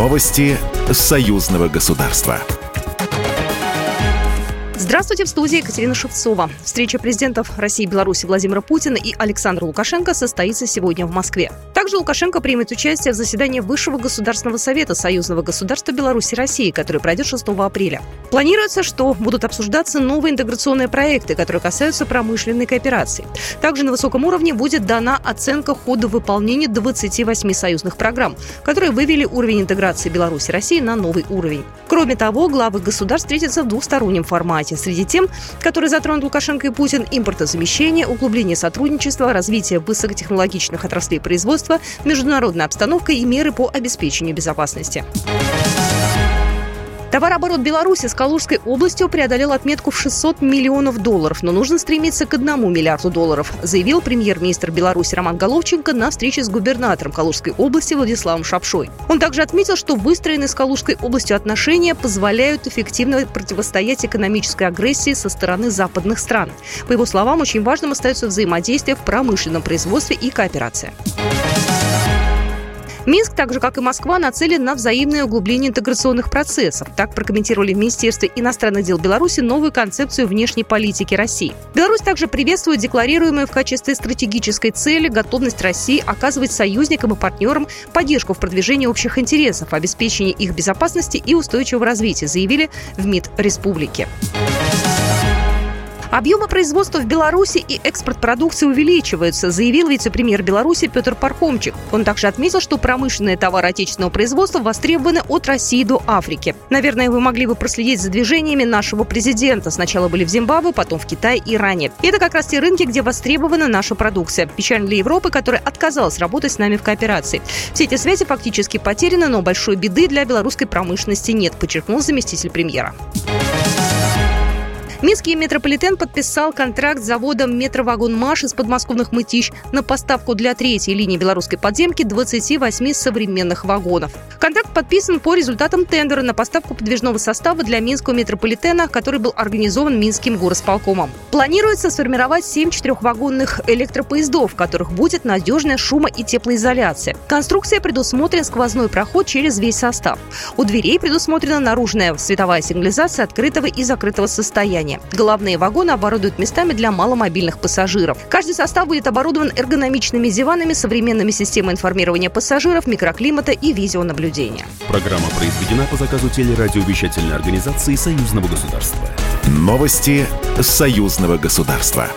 Новости союзного государства. Здравствуйте, в студии Екатерина Шевцова. Встреча президентов России и Беларуси Владимира Путина и Александра Лукашенко состоится сегодня в Москве. Также Лукашенко примет участие в заседании Высшего государственного совета Союзного государства Беларуси и России, который пройдет 6 апреля. Планируется, что будут обсуждаться новые интеграционные проекты, которые касаются промышленной кооперации. Также на высоком уровне будет дана оценка хода выполнения 28 союзных программ, которые вывели уровень интеграции Беларуси и России на новый уровень. Кроме того, главы государств встретятся в двухстороннем формате. Среди тем, которые затронут Лукашенко и Путин, импортозамещение, углубление сотрудничества, развитие высокотехнологичных отраслей производства, международная обстановка и меры по обеспечению безопасности. Товарооборот Беларуси с Калужской областью преодолел отметку в 600 миллионов долларов, но нужно стремиться к 1 миллиарду долларов, заявил премьер-министр Беларуси Роман Головченко на встрече с губернатором Калужской области Владиславом Шапшой. Он также отметил, что выстроенные с Калужской областью отношения позволяют эффективно противостоять экономической агрессии со стороны западных стран. По его словам, очень важным остается взаимодействие в промышленном производстве и кооперация. Минск, так же как и Москва, нацелен на взаимное углубление интеграционных процессов. Так прокомментировали в Министерстве иностранных дел Беларуси новую концепцию внешней политики России. Беларусь также приветствует декларируемую в качестве стратегической цели готовность России оказывать союзникам и партнерам поддержку в продвижении общих интересов, обеспечении их безопасности и устойчивого развития, заявили в МИД республики. Объемы производства в Беларуси и экспорт продукции увеличиваются, заявил вице-премьер Беларуси Петр Пархомчик. Он также отметил, что промышленные товары отечественного производства востребованы от России до Африки. Наверное, вы могли бы проследить за движениями нашего президента. Сначала были в Зимбабве, потом в Китае и Иране. Это как раз те рынки, где востребована наша продукция. Печально для Европы, которая отказалась работать с нами в кооперации. Все эти связи фактически потеряны, но большой беды для белорусской промышленности нет, подчеркнул заместитель премьера. Минский метрополитен подписал контракт с заводом «Метровагон-Маш» из подмосковных мытищ на поставку для третьей линии белорусской подземки 28 современных вагонов. Контракт подписан по результатам тендера на поставку подвижного состава для Минского метрополитена, который был организован Минским горосполкомом. Планируется сформировать 7 четырехвагонных электропоездов, в которых будет надежная шумо- и теплоизоляция. Конструкция предусмотрен сквозной проход через весь состав. У дверей предусмотрена наружная световая сигнализация открытого и закрытого состояния движения. Головные вагоны оборудуют местами для маломобильных пассажиров. Каждый состав будет оборудован эргономичными диванами, современными системой информирования пассажиров, микроклимата и видеонаблюдения. Программа произведена по заказу телерадиовещательной организации Союзного государства. Новости Союзного государства.